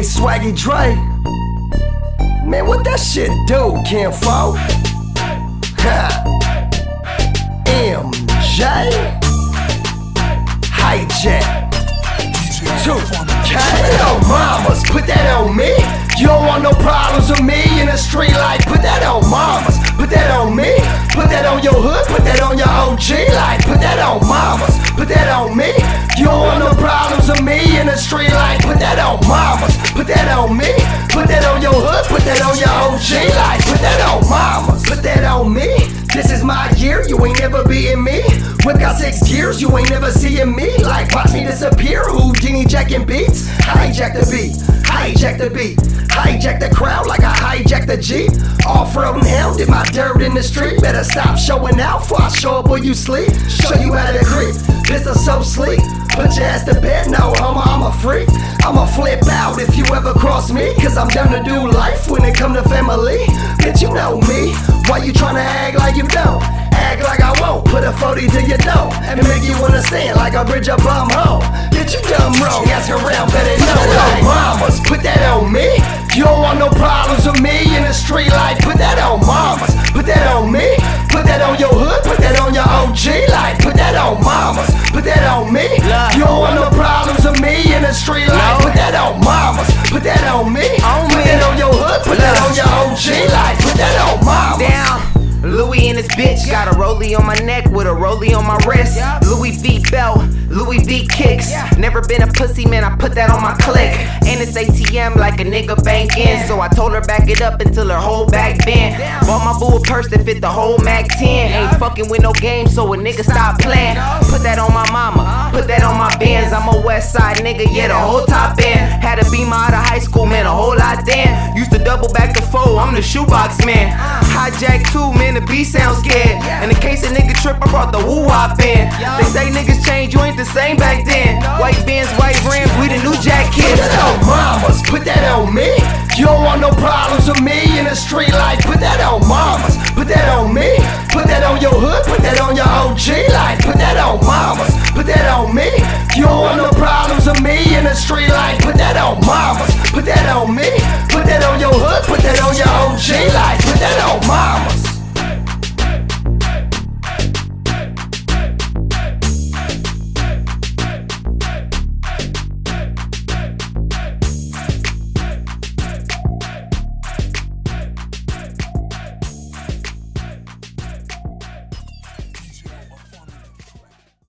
Swaggy Dre. Man, what that shit do, Kim Fo? MJ. Hijack. 2K. Oh, mamas, put that on me. You don't want no problems with me in the street, like, put that on mamas. Put that on me. Put that on your hood. Put that on your OG, like, put that on mamas. Put that on me. You don't want no problems with me in the street, like, put that on mamas. Put that on me. Put that on your hood. Put that on your OG, like, put that on mamas. Put that on me. This is my year, you ain't never beating me. Whip got six gears, you ain't never seeing me. Like, watch me disappear. Houdini jacking beats. Hijack the beat, hijack the beat. Hijack the crowd like I hijacked the Jeep. Off-roading hell, did my dirt in the street. Better stop showing out before I show up where you sleep. Show you how to creep. This is so sleek. Put your ass to bed, no homo, Freak. I'ma flip out if you ever cross me. Cause I'm down to do life when it come to family. Bitch, you know me. Why you tryna act like you don't? Act like I won't. Put a 40 to your door and make you wanna understand like a bridge up bum home. Bitch, you dumb wrong. Ask around, better know. Like mamas, put that on me. You don't want no problems with me in the street. Like street. Like put that on mamas, put that on me. Put that on your hood, put that on your OG. Like put that on mamas. down. Louis and his bitch got a rollie on my neck with a rollie on my wrist. Louis V belt, Louis V kicks. Never been a pussy man, I put that on my click. And it's ATM like a nigga bank in. So I told her back it up until her whole back bent. Bought my boo a purse that fit the whole Mac 10. Ain't fucking with no game, so a nigga stop playing. Put that on my mama, put that on my Benz. I'm a West Side nigga, yeah, the whole top end. Had a beam out of high school, man, a whole lot then. Used to double back the four, I'm the shoebox man. Uh. Hijack two, man, the beat sound scared. And in case a nigga trip, I brought the woo wop in. They say niggas change, same back then. White bands, white rims, we the new jack kids. Put that on mamas, put that on me. You don't want no problems with me in the street life. Put that on mamas, put that on me. Put that on your hood, put that on your OG life. Put that on mamas, put that on me. You don't want no problems with me in the street life. Put that on mamas, put that on me. Put that on your hood, put that on your